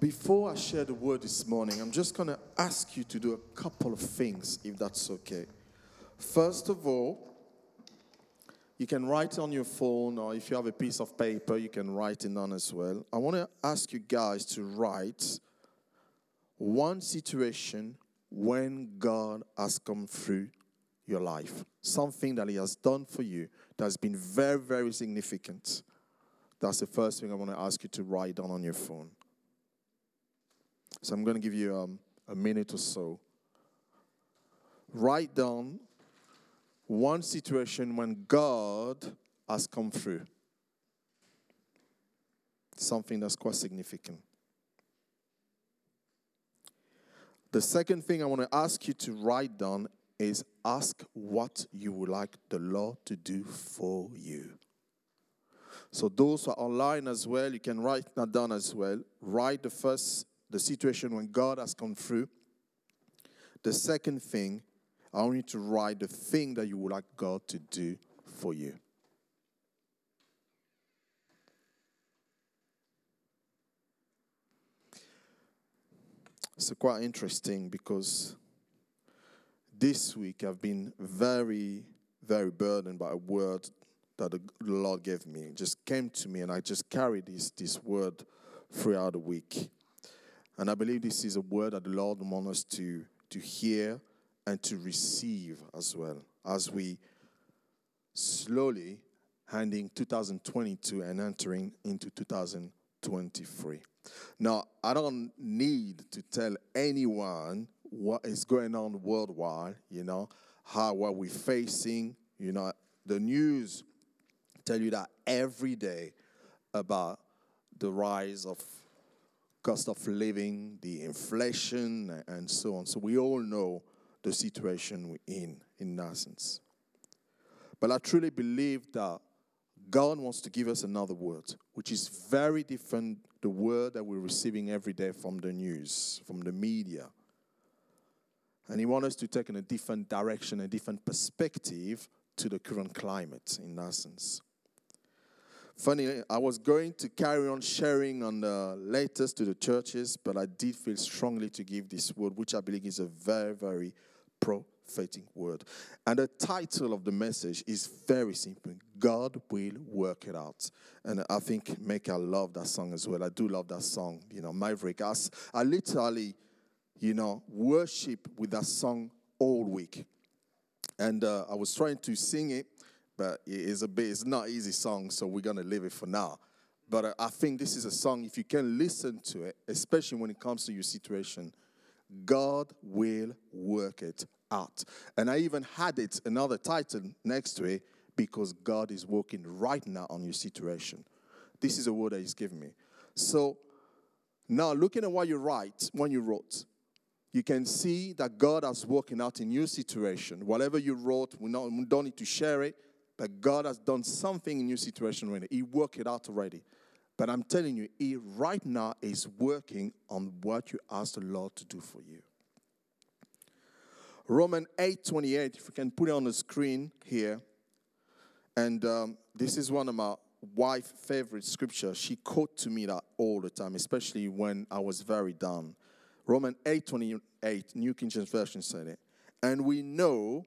Before I share the word this morning, I'm just going to ask you to do a couple of things, if that's okay. First of all, you can write on your phone, or if you have a piece of paper, you can write it on as well. I want to ask you guys to write one situation when God has come through your life, something that He has done for you that has been very, very significant. That's the first thing I want to ask you to write down on your phone. So I'm going to give you um, a minute or so. Write down one situation when God has come through. Something that's quite significant. The second thing I want to ask you to write down is ask what you would like the Lord to do for you. So those who are online as well, you can write that down as well. Write the first, the situation when God has come through. The second thing, I want you to write the thing that you would like God to do for you. It's quite interesting because this week I've been very, very burdened by a word that the Lord gave me. It just came to me, and I just carried this, this word throughout the week. And I believe this is a word that the Lord wants us to, to hear and to receive as well as we slowly handing 2022 and entering into 2023. Now, I don't need to tell anyone what is going on worldwide, you know, how what we're facing, you know, the news tell you that every day about the rise of cost of living, the inflation, and so on. So we all know the situation we're in, in essence. But I truly believe that God wants to give us another word, which is very different the word that we're receiving every day from the news, from the media. And He wants us to take in a different direction, a different perspective to the current climate, in essence. Funny, I was going to carry on sharing on the latest to the churches, but I did feel strongly to give this word, which I believe is a very, very prophetic word. And the title of the message is very simple God will work it out. And I think make I love that song as well. I do love that song, you know, Maverick. I, I literally, you know, worship with that song all week. And uh, I was trying to sing it but it's a bit, it's not easy song, so we're gonna leave it for now. But uh, I think this is a song, if you can listen to it, especially when it comes to your situation, God will work it out. And I even had it another title next to it because God is working right now on your situation. This is a word that He's given me. So now, looking at what you write, when you wrote, you can see that God has working out in your situation. Whatever you wrote, we, we don't need to share it but God has done something in your situation already. He worked it out already. But I'm telling you, He right now is working on what you asked the Lord to do for you. Roman 8 28, if we can put it on the screen here. And um, this is one of my wife's favorite scripture. She quote to me that all the time, especially when I was very down. Roman 8 28, New King James Version said it. And we know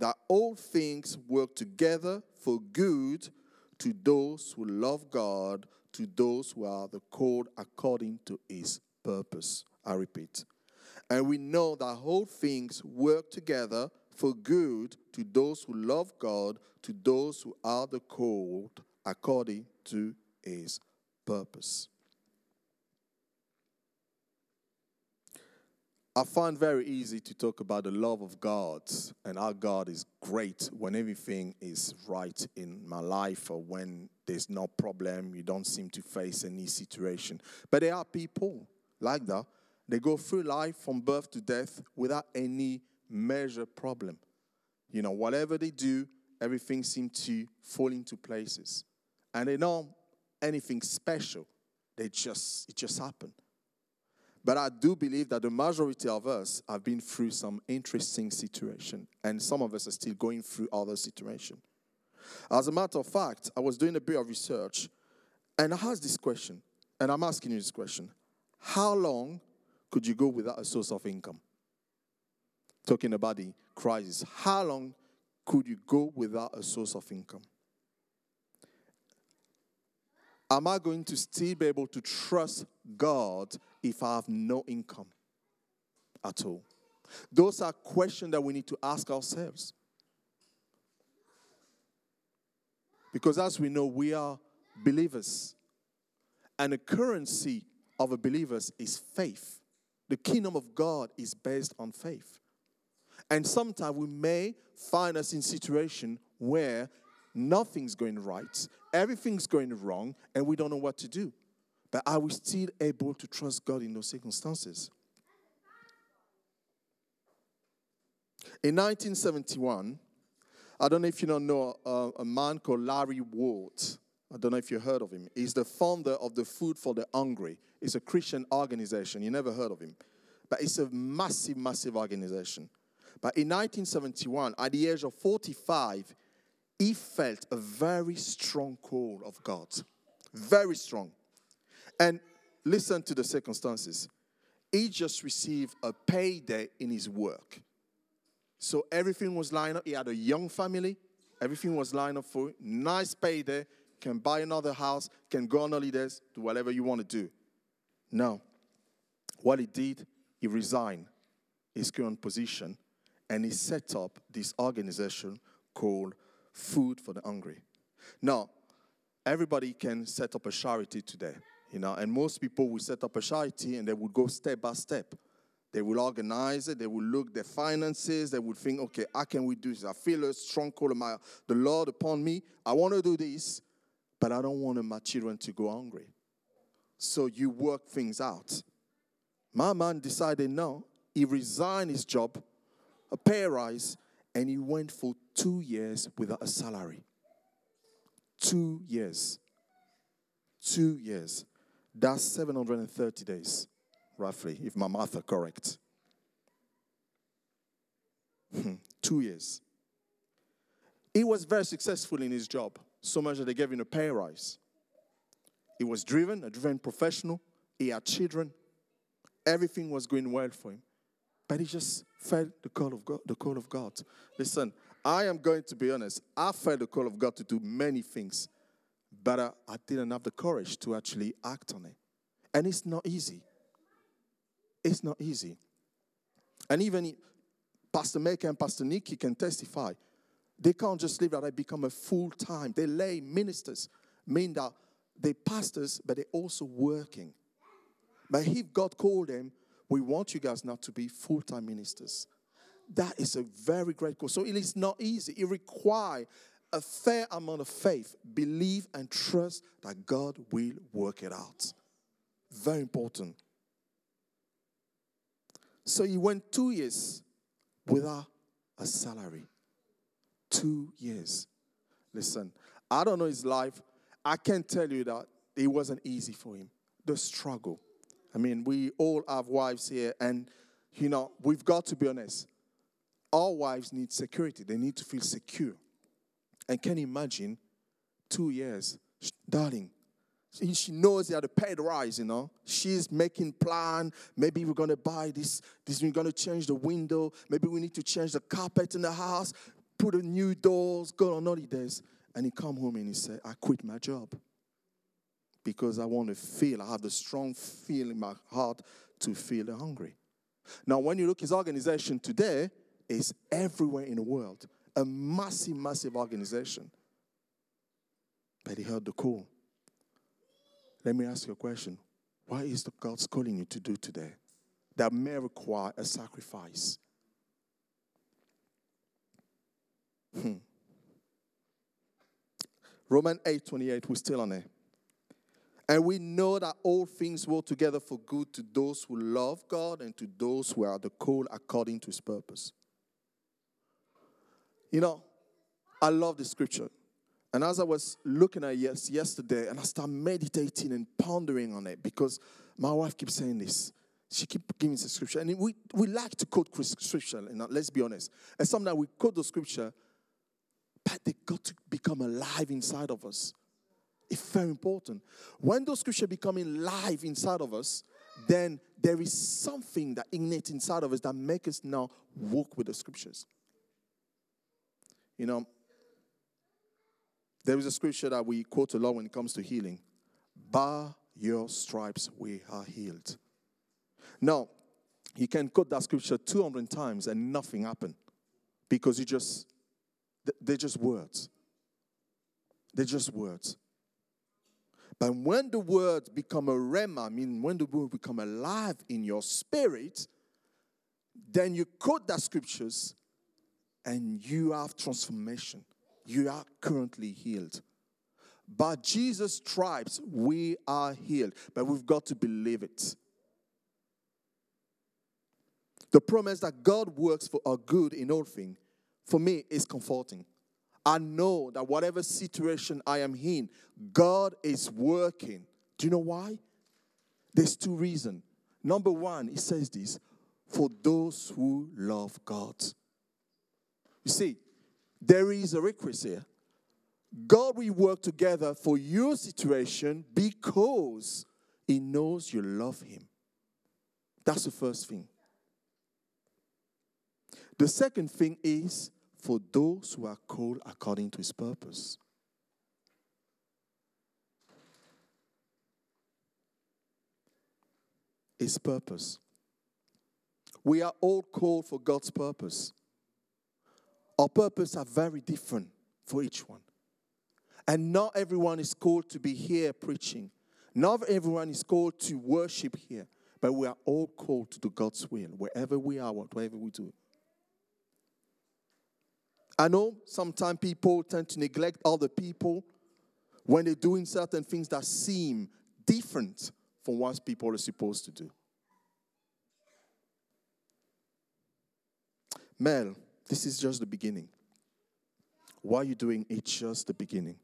that all things work together for good to those who love God, to those who are the called according to his purpose. I repeat. And we know that all things work together for good to those who love God, to those who are the called according to his purpose. I find very easy to talk about the love of God and our God is great when everything is right in my life or when there's no problem, you don't seem to face any situation. But there are people like that. They go through life from birth to death without any major problem. You know, whatever they do, everything seems to fall into places. And they don't anything special. They just it just happened. But I do believe that the majority of us have been through some interesting situation, and some of us are still going through other situation. As a matter of fact, I was doing a bit of research, and I asked this question, and I'm asking you this question: how long could you go without a source of income? Talking about the crisis, how long could you go without a source of income? Am I going to still be able to trust God if I have no income at all? Those are questions that we need to ask ourselves. Because as we know, we are believers. And the currency of a believer is faith. The kingdom of God is based on faith. And sometimes we may find us in situation where nothing's going right, everything's going wrong, and we don't know what to do. But are we still able to trust God in those circumstances? In 1971, I don't know if you don't know uh, a man called Larry Ward. I don't know if you heard of him. He's the founder of the Food for the Hungry. It's a Christian organization. You never heard of him. But it's a massive, massive organization. But in 1971, at the age of 45, he felt a very strong call of God. Very strong. And listen to the circumstances. He just received a payday in his work. So everything was lined up. He had a young family. Everything was lined up for nice payday. Can buy another house. Can go on holidays. Do whatever you want to do. No. What he did, he resigned his current position and he set up this organization called Food for the Hungry. Now, everybody can set up a charity today, you know, and most people will set up a charity and they would go step by step. They will organize it. They will look their finances. They will think, okay, how can we do this? I feel a strong call of my the Lord upon me. I want to do this, but I don't want my children to go hungry. So you work things out. My man decided no. He resigned his job, a pay rise, and he went for two years without a salary. Two years. Two years. That's 730 days roughly, if my math are correct. Hmm, two years. He was very successful in his job, so much that they gave him a pay rise. He was driven, a driven professional. He had children. Everything was going well for him. But he just felt the call of God. The call of God. Listen, I am going to be honest. I felt the call of God to do many things, but I, I didn't have the courage to actually act on it. And it's not easy. It's not easy. And even Pastor Maker and Pastor Nikki can testify. They can't just live that they become a full time. They lay ministers, mean that they pastors, but they're also working. But if God called them, we want you guys not to be full time ministers. That is a very great call. So it is not easy. It requires a fair amount of faith, believe and trust that God will work it out. Very important. So he went two years without a salary. Two years. Listen, I don't know his life. I can tell you that it wasn't easy for him. The struggle. I mean, we all have wives here, and you know, we've got to be honest. Our wives need security, they need to feel secure. And can you imagine two years, darling, she knows he had a paid rise, you know. She's making plan. Maybe we're gonna buy this. This we're gonna change the window. Maybe we need to change the carpet in the house. Put a new doors. Go on holidays. And he come home and he said, "I quit my job because I want to feel. I have the strong feel in my heart to feel hungry." Now, when you look his organization today, is everywhere in the world, a massive, massive organization. But he heard the call let me ask you a question. What is the God's calling you to do today that may require a sacrifice? Hmm. Romans 8 28, we're still on it. And we know that all things work together for good to those who love God and to those who are the called according to his purpose. You know, I love the scripture. And as I was looking at yes yesterday, and I started meditating and pondering on it because my wife keeps saying this. She keeps giving the scripture. And we, we like to quote scripture, and let's be honest. And sometimes we quote the scripture, but they got to become alive inside of us. It's very important. When those scriptures become alive inside of us, then there is something that innate inside of us that makes us now walk with the scriptures. You know, there is a scripture that we quote a lot when it comes to healing. By your stripes we are healed. Now, you can quote that scripture 200 times and nothing happened because you just, they're just words. They're just words. But when the words become a rhema, I mean, when the word become alive in your spirit, then you quote that scriptures and you have transformation. You are currently healed. By Jesus' stripes, we are healed. But we've got to believe it. The promise that God works for our good in all things, for me, is comforting. I know that whatever situation I am in, God is working. Do you know why? There's two reasons. Number one, he says this for those who love God. You see, there is a request here. God will work together for your situation because He knows you love Him. That's the first thing. The second thing is for those who are called according to his purpose. His purpose. We are all called for God's purpose. Our purpose are very different for each one. And not everyone is called to be here preaching. Not everyone is called to worship here. But we are all called to do God's will, wherever we are, whatever we do. I know sometimes people tend to neglect other people when they're doing certain things that seem different from what people are supposed to do. Mel, this is just the beginning. What are you doing? It's just the beginning.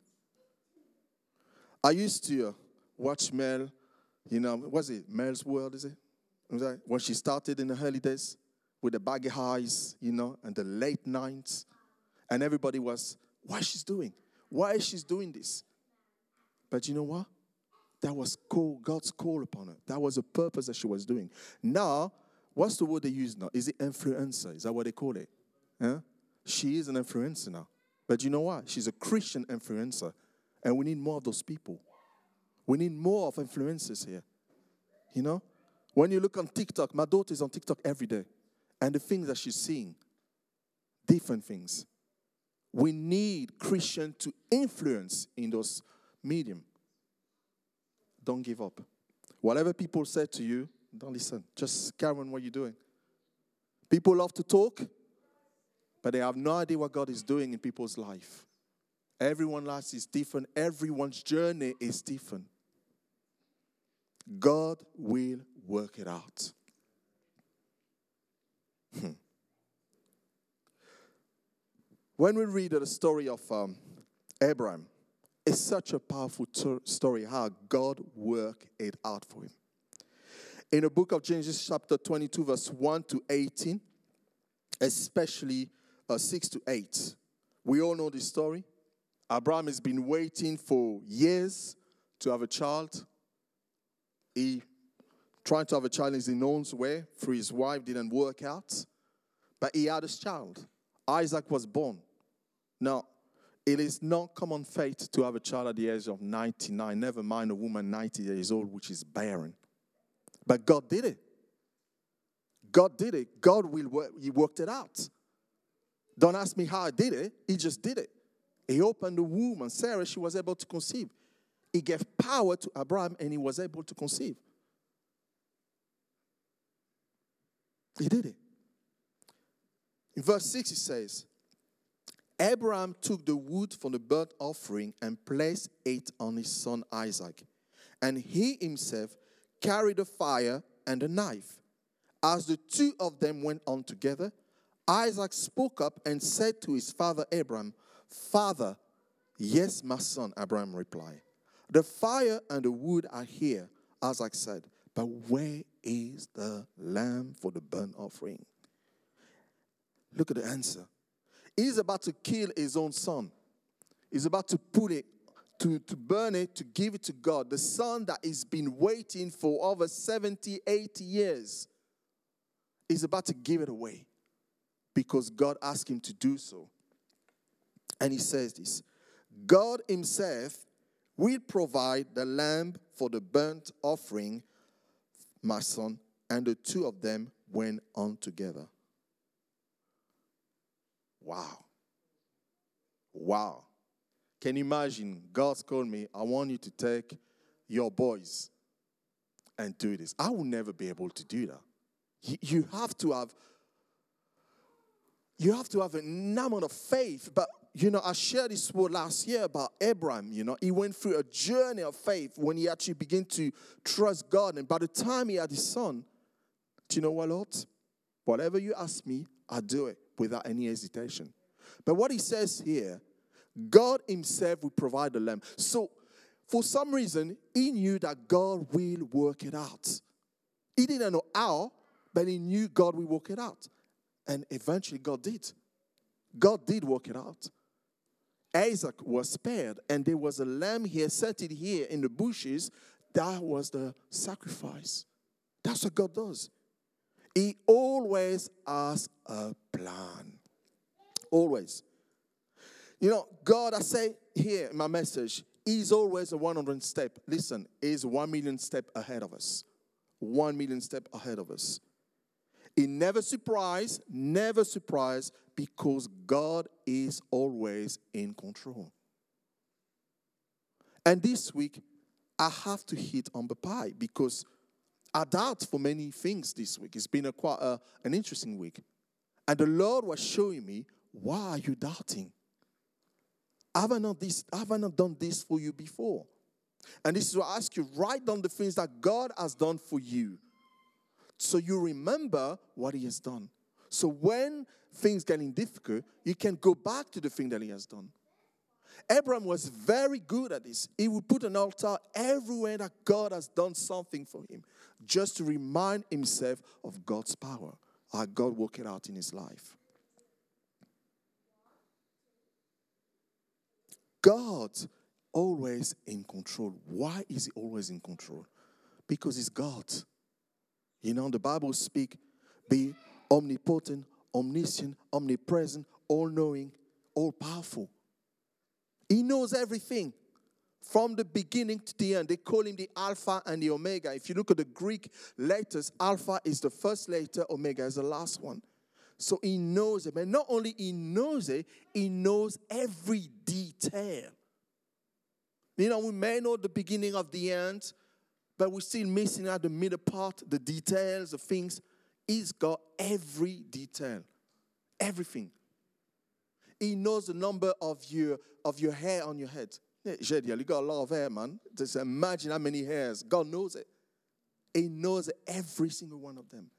I used to uh, watch Mel, you know, what's it? Mel's World, is it? When she started in the early days with the baggy highs, you know, and the late nights and everybody was, why she's doing? Why is she doing this? But you know what? That was call, God's call upon her. That was a purpose that she was doing. Now, what's the word they use now? Is it influencer? Is that what they call it? Yeah? She is an influencer now. But you know what? She's a Christian influencer. And we need more of those people. We need more of influencers here. You know? When you look on TikTok, my daughter is on TikTok every day. And the things that she's seeing, different things. We need Christians to influence in those medium. Don't give up. Whatever people say to you, don't listen. Just carry on what you're doing. People love to talk, but they have no idea what God is doing in people's life. Everyone's life is different. Everyone's journey is different. God will work it out. Hmm. When we read the story of um, Abraham, it's such a powerful story how God worked it out for him. In the book of Genesis, chapter 22, verse 1 to 18, especially uh, 6 to 8, we all know this story. Abraham has been waiting for years to have a child. He tried to have a child in his own way through his wife, didn't work out. But he had a child. Isaac was born. Now, it is not common fate to have a child at the age of 99, never mind a woman 90 years old, which is barren. But God did it. God did it. God will work, He worked it out. Don't ask me how I did it. He just did it. He opened the womb, and Sarah, she was able to conceive. He gave power to Abraham, and he was able to conceive. He did it. In verse 6, he says, Abraham took the wood from the burnt offering and placed it on his son Isaac. And he himself carried the fire and the knife. As the two of them went on together, Isaac spoke up and said to his father Abraham, Father, yes, my son, Abraham replied. The fire and the wood are here, Isaac said, but where is the lamb for the burnt offering? Look at the answer. He's about to kill his own son. He's about to put it to, to burn it, to give it to God. The son that he's been waiting for over 70, 80 years is about to give it away because God asked him to do so. And he says this God Himself will provide the lamb for the burnt offering, my son, and the two of them went on together. Wow. Wow. Can you imagine? God's called me, I want you to take your boys and do this. I will never be able to do that. You have to have you have to have an amount of faith. But you know, I shared this word last year about Abraham. You know, he went through a journey of faith when he actually began to trust God. And by the time he had his son, do you know what, Lord? Whatever you ask me, I do it without any hesitation. But what he says here, God Himself will provide the lamb. So, for some reason, he knew that God will work it out. He didn't know how, but he knew God will work it out. And eventually, God did. God did work it out. Isaac was spared, and there was a lamb here, set it here in the bushes. That was the sacrifice. That's what God does. He always has a uh, plan. Always. You know, God, I say here in my message, He's always a 100 step. Listen, He's one million step ahead of us. One million step ahead of us. He never surprised, never surprised, because God is always in control. And this week, I have to hit on the pie because I doubt for many things this week. It's been a quite a, an interesting week. And the Lord was showing me, why are you doubting? Have I not, this, have I not done this for you before? And this is what I ask you write down the things that God has done for you so you remember what he has done. So when things getting difficult, you can go back to the thing that he has done. Abraham was very good at this. He would put an altar everywhere that God has done something for him, just to remind himself of God's power, how God worked it out in his life. God always in control. Why is he always in control? Because he's God. You know, the Bible speak, be omnipotent, omniscient, omnipresent, all-knowing, all-powerful. He knows everything from the beginning to the end. They call him the Alpha and the Omega. If you look at the Greek letters, Alpha is the first letter, Omega is the last one. So he knows it. But not only he knows it, he knows every detail. You know, we may know the beginning of the end, but we're still missing out the middle part, the details, the things. He's got every detail, everything. He knows the number of your of your hair on your head. Jediel, you got a lot of hair, man. Just imagine how many hairs. God knows it. He knows every single one of them.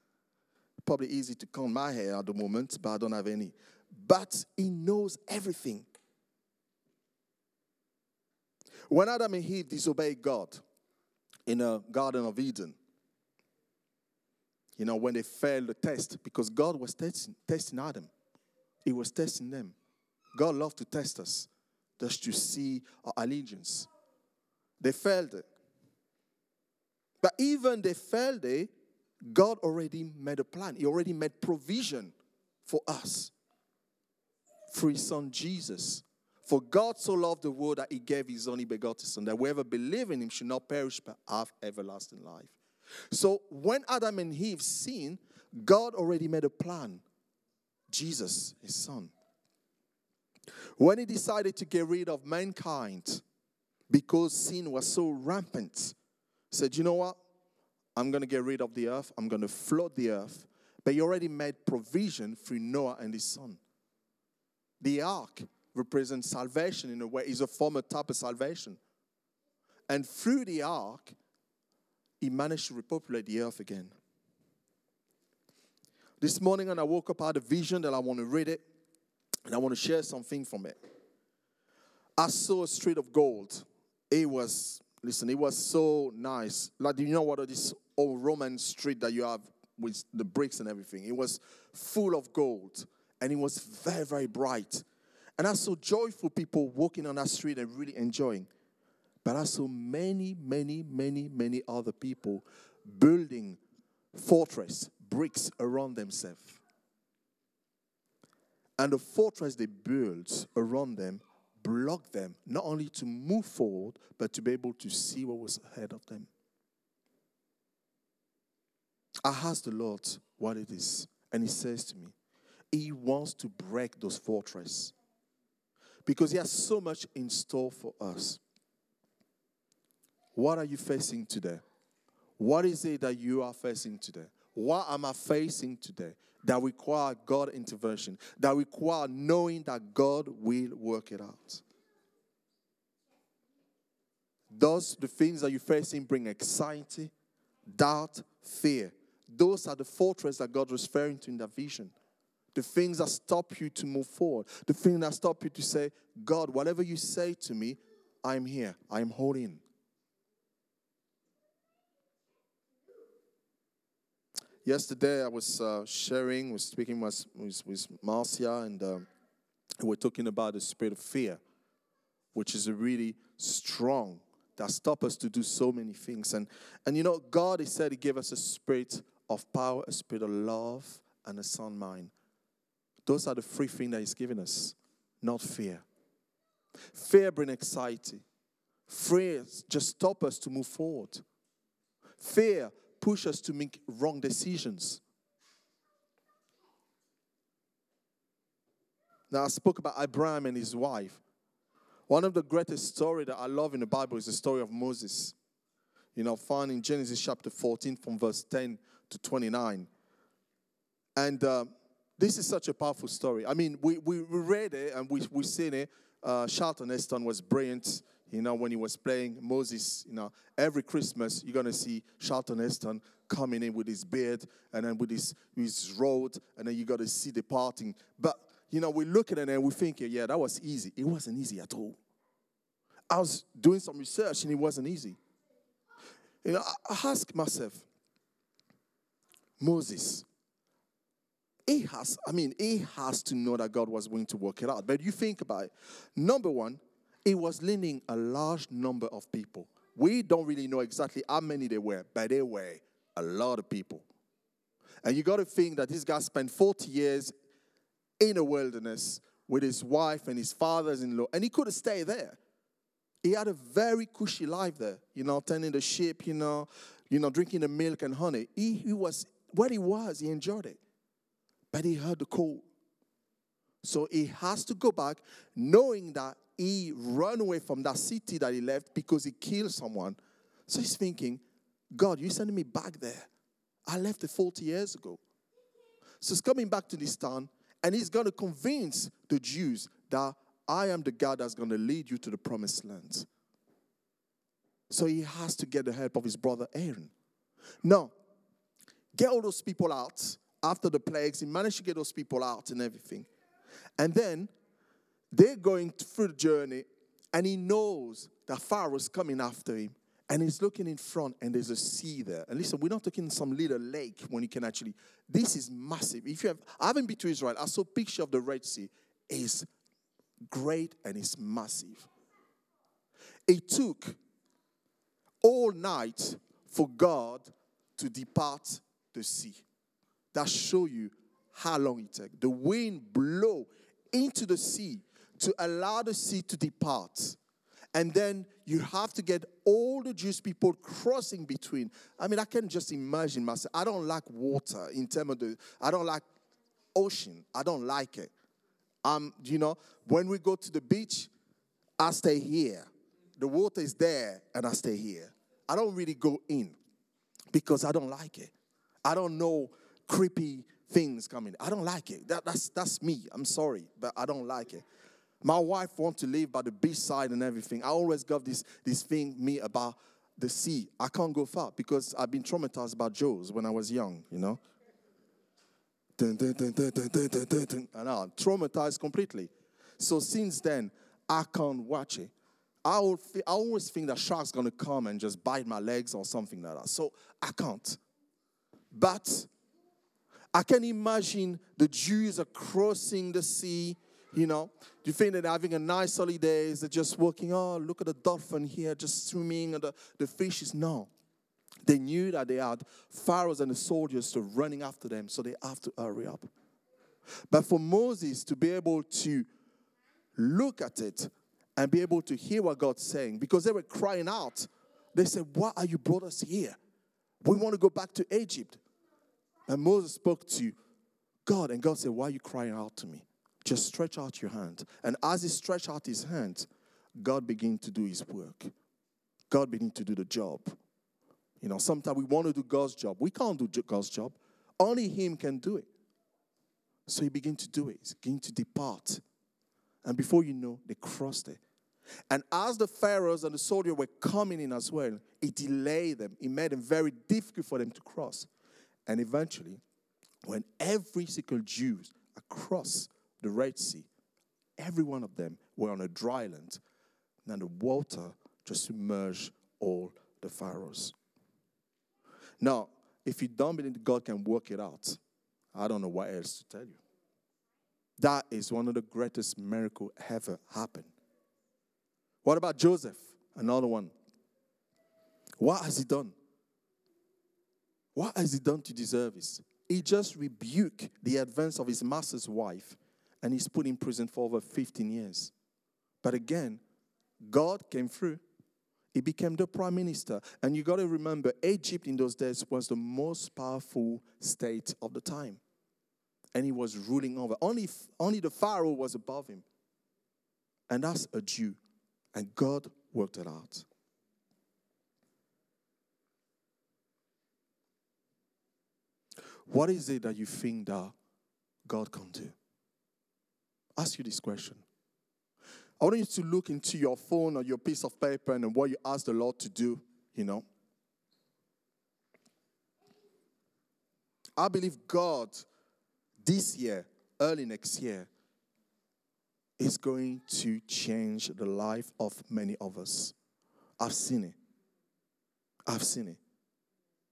Probably easy to count my hair at the moment, but I don't have any. But he knows everything. When Adam and Eve disobeyed God, in the Garden of Eden. You know, when they failed the test, because God was testing, testing Adam, He was testing them. God loved to test us just to see our allegiance. They failed. But even they failed it, God already made a plan. He already made provision for us through His Son Jesus. For God so loved the world that he gave his only begotten Son, that whoever believe in him should not perish but have everlasting life. So when Adam and Eve sinned, God already made a plan. Jesus, his son. When he decided to get rid of mankind because sin was so rampant, said, you know what? I'm going to get rid of the earth. I'm going to flood the earth. But he already made provision through Noah and his son. The ark represents salvation in a way, is a form of type of salvation. And through the ark, he managed to repopulate the earth again. This morning, when I woke up, I had a vision that I want to read it, and I want to share something from it. I saw a street of gold. It was, listen, it was so nice. Like, do you know what this old Roman street that you have with the bricks and everything? It was full of gold, and it was very, very bright. And I saw joyful people walking on that street and really enjoying. But I saw many, many, many, many other people building fortress, bricks around themselves. And the fortress they built around them blocked them, not only to move forward, but to be able to see what was ahead of them. I asked the Lord what it is, and He says to me, He wants to break those fortresses because He has so much in store for us. What are you facing today? What is it that you are facing today? What am I facing today that require God intervention, that require knowing that God will work it out? Does the things that you're facing bring anxiety, doubt, fear? Those are the fortress that God was referring to in that vision. The things that stop you to move forward. The things that stop you to say, God, whatever you say to me, I'm here. I'm holding. Yesterday, I was uh, sharing, was speaking with, with, with Marcia, and uh, we're talking about the spirit of fear, which is a really strong that stop us to do so many things. And and you know, God, He said He gave us a spirit of power, a spirit of love, and a sound mind. Those are the three things that He's given us, not fear. Fear brings anxiety. Fear just stop us to move forward. Fear push us to make wrong decisions. Now, I spoke about Abraham and his wife. One of the greatest stories that I love in the Bible is the story of Moses. You know, found in Genesis chapter 14 from verse 10 to 29. And uh, this is such a powerful story. I mean, we, we read it and we, we seen it. Uh, Charlton Heston was brilliant you know, when he was playing Moses, you know, every Christmas you're gonna see Charlton Heston coming in with his beard and then with his his road, and then you gotta see the parting. But you know, we look at it and we think, yeah, that was easy. It wasn't easy at all. I was doing some research and it wasn't easy. You know, I ask myself, Moses, he has, I mean, he has to know that God was going to work it out. But you think about it. Number one, he was leading a large number of people. We don't really know exactly how many they were, but they were a lot of people. And you got to think that this guy spent 40 years in a wilderness with his wife and his fathers in law, and he could have stayed there. He had a very cushy life there, you know, tending the sheep, you know, you know, drinking the milk and honey. He, he was where he was, he enjoyed it. But he heard the call. So he has to go back knowing that he ran away from that city that he left because he killed someone. So he's thinking, God, you sending me back there. I left it 40 years ago. So he's coming back to this town and he's going to convince the Jews that I am the God that's going to lead you to the promised land. So he has to get the help of his brother Aaron. Now, get all those people out after the plagues. He managed to get those people out and everything. And then they're going through the journey, and he knows that Pharaoh's coming after him. And he's looking in front, and there's a sea there. And listen, we're not talking some little lake when you can actually. This is massive. If you have, I haven't been to Israel. I saw a picture of the Red Sea. It's great and it's massive. It took all night for God to depart the sea. That show you how long it took. The wind blow into the sea to allow the sea to depart. And then you have to get all the Jewish people crossing between. I mean, I can just imagine myself. I don't like water in terms of the, I don't like ocean. I don't like it. Um, you know, when we go to the beach, I stay here. The water is there and I stay here. I don't really go in because I don't like it. I don't know creepy things coming. I don't like it. That, that's, that's me. I'm sorry, but I don't like it. My wife wants to live by the beach side and everything. I always got this, this thing me about the sea. I can't go far because I've been traumatized by Jaws when I was young, you know. Dun, dun, dun, and I'm traumatized completely. So since then, I can't watch it. I, I always think that shark's gonna come and just bite my legs or something like that. So I can't. But I can imagine the Jews are crossing the sea You know, you think that having a nice holidays? They're just walking, oh, look at the dolphin here, just swimming, and the, the fishes. No. They knew that they had pharaohs and the soldiers to running after them, so they have to hurry up. But for Moses to be able to look at it and be able to hear what God's saying, because they were crying out, they said, Why are you brought us here? We want to go back to Egypt. And Moses spoke to God, and God said, Why are you crying out to me? Just stretch out your hand. And as he stretched out his hand, God began to do his work. God began to do the job. You know, sometimes we want to do God's job. We can't do God's job. Only Him can do it. So he began to do it. He began to depart. And before you know, they crossed it. And as the pharaohs and the soldiers were coming in as well, it delayed them. It made it very difficult for them to cross. And eventually, when every single Jew across the Red Sea, every one of them were on a dry land, and the water just submerged all the pharaohs. Now, if you don't believe God can work it out, I don't know what else to tell you. That is one of the greatest miracles ever happened. What about Joseph? Another one. What has he done? What has he done to deserve this? He just rebuked the advance of his master's wife and he's put in prison for over 15 years. But again, God came through. He became the prime minister. And you got to remember, Egypt in those days was the most powerful state of the time. And he was ruling over. Only, only the Pharaoh was above him. And that's a Jew. And God worked it out. What is it that you think that God can do? Ask you this question. I want you to look into your phone or your piece of paper and what you ask the Lord to do, you know. I believe God this year, early next year, is going to change the life of many of us. I've seen it. I've seen it.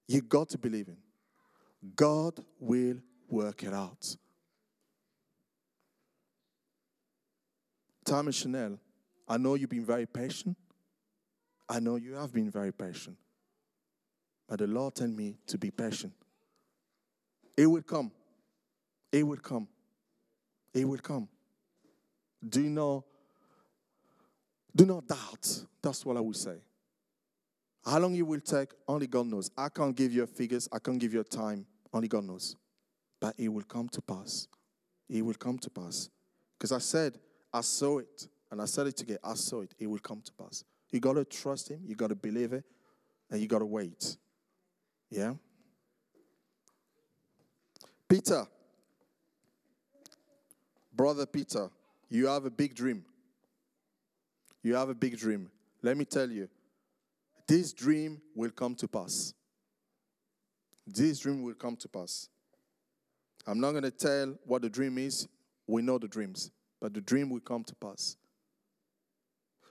You got to believe in. God will work it out. Thomas Chanel, I know you've been very patient. I know you have been very patient. But the Lord told me to be patient. It will come. It will come. It will come. Do you know? Do not doubt. That's what I would say. How long it will take, only God knows. I can't give you figures, I can't give you a time, only God knows. But it will come to pass. It will come to pass. Because I said, I saw it. And I said it again. I saw it. It will come to pass. You got to trust Him. You got to believe it. And you got to wait. Yeah? Peter. Brother Peter, you have a big dream. You have a big dream. Let me tell you, this dream will come to pass. This dream will come to pass. I'm not going to tell what the dream is. We know the dreams but the dream will come to pass.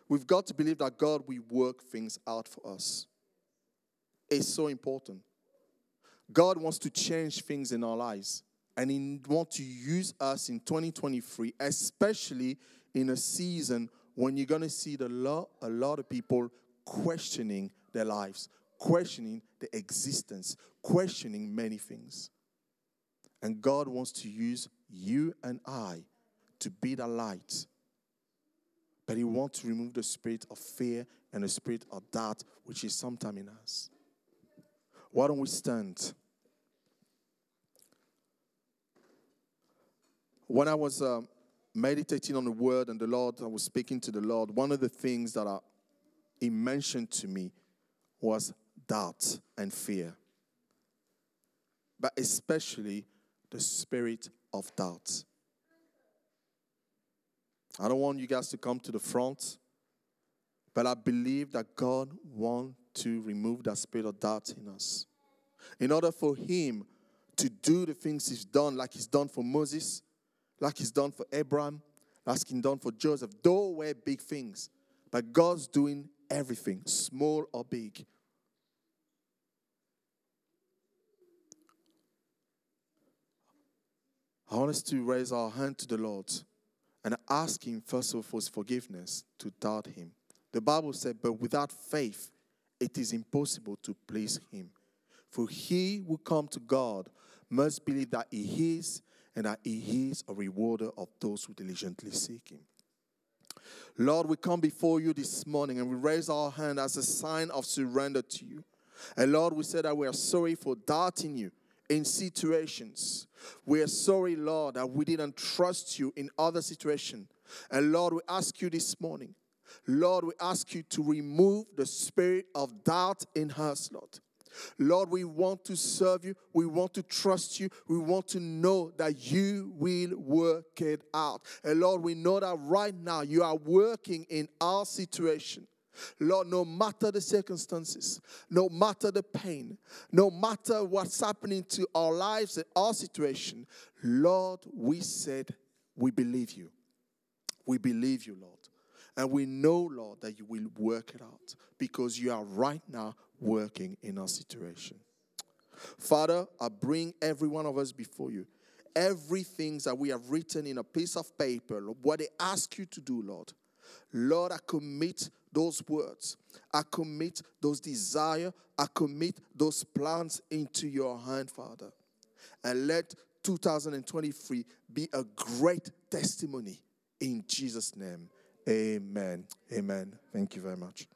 We've got to believe that God will work things out for us. It's so important. God wants to change things in our lives, and He wants to use us in 2023, especially in a season when you're going to see the a lot of people questioning their lives, questioning the existence, questioning many things. And God wants to use you and I to be the light. But He wants to remove the spirit of fear and the spirit of doubt, which is sometimes in us. Why don't we stand? When I was uh, meditating on the word and the Lord, I was speaking to the Lord, one of the things that I, He mentioned to me was doubt and fear. But especially the spirit of doubt. I don't want you guys to come to the front, but I believe that God wants to remove that spirit of doubt in us. In order for Him to do the things He's done, like He's done for Moses, like He's done for Abraham, like He's done for Joseph, those were big things. But God's doing everything, small or big. I want us to raise our hand to the Lord and ask Him, first of all, for His forgiveness to doubt Him. The Bible said, But without faith, it is impossible to please Him. For he who come to God must believe that He is and that He is a rewarder of those who diligently seek Him. Lord, we come before you this morning and we raise our hand as a sign of surrender to you. And Lord, we say that we are sorry for doubting you in situations. We are sorry, Lord, that we didn't trust you in other situations. And Lord, we ask you this morning, Lord, we ask you to remove the spirit of doubt in us, Lord. Lord, we want to serve you. We want to trust you. We want to know that you will work it out. And Lord, we know that right now you are working in our situation. Lord, no matter the circumstances, no matter the pain, no matter what's happening to our lives and our situation, Lord, we said we believe you. We believe you, Lord. And we know, Lord, that you will work it out because you are right now working in our situation. Father, I bring every one of us before you. Everything that we have written in a piece of paper, what they ask you to do, Lord. Lord, I commit those words. I commit those desires. I commit those plans into your hand, Father. And let 2023 be a great testimony in Jesus' name. Amen. Amen. Thank you very much.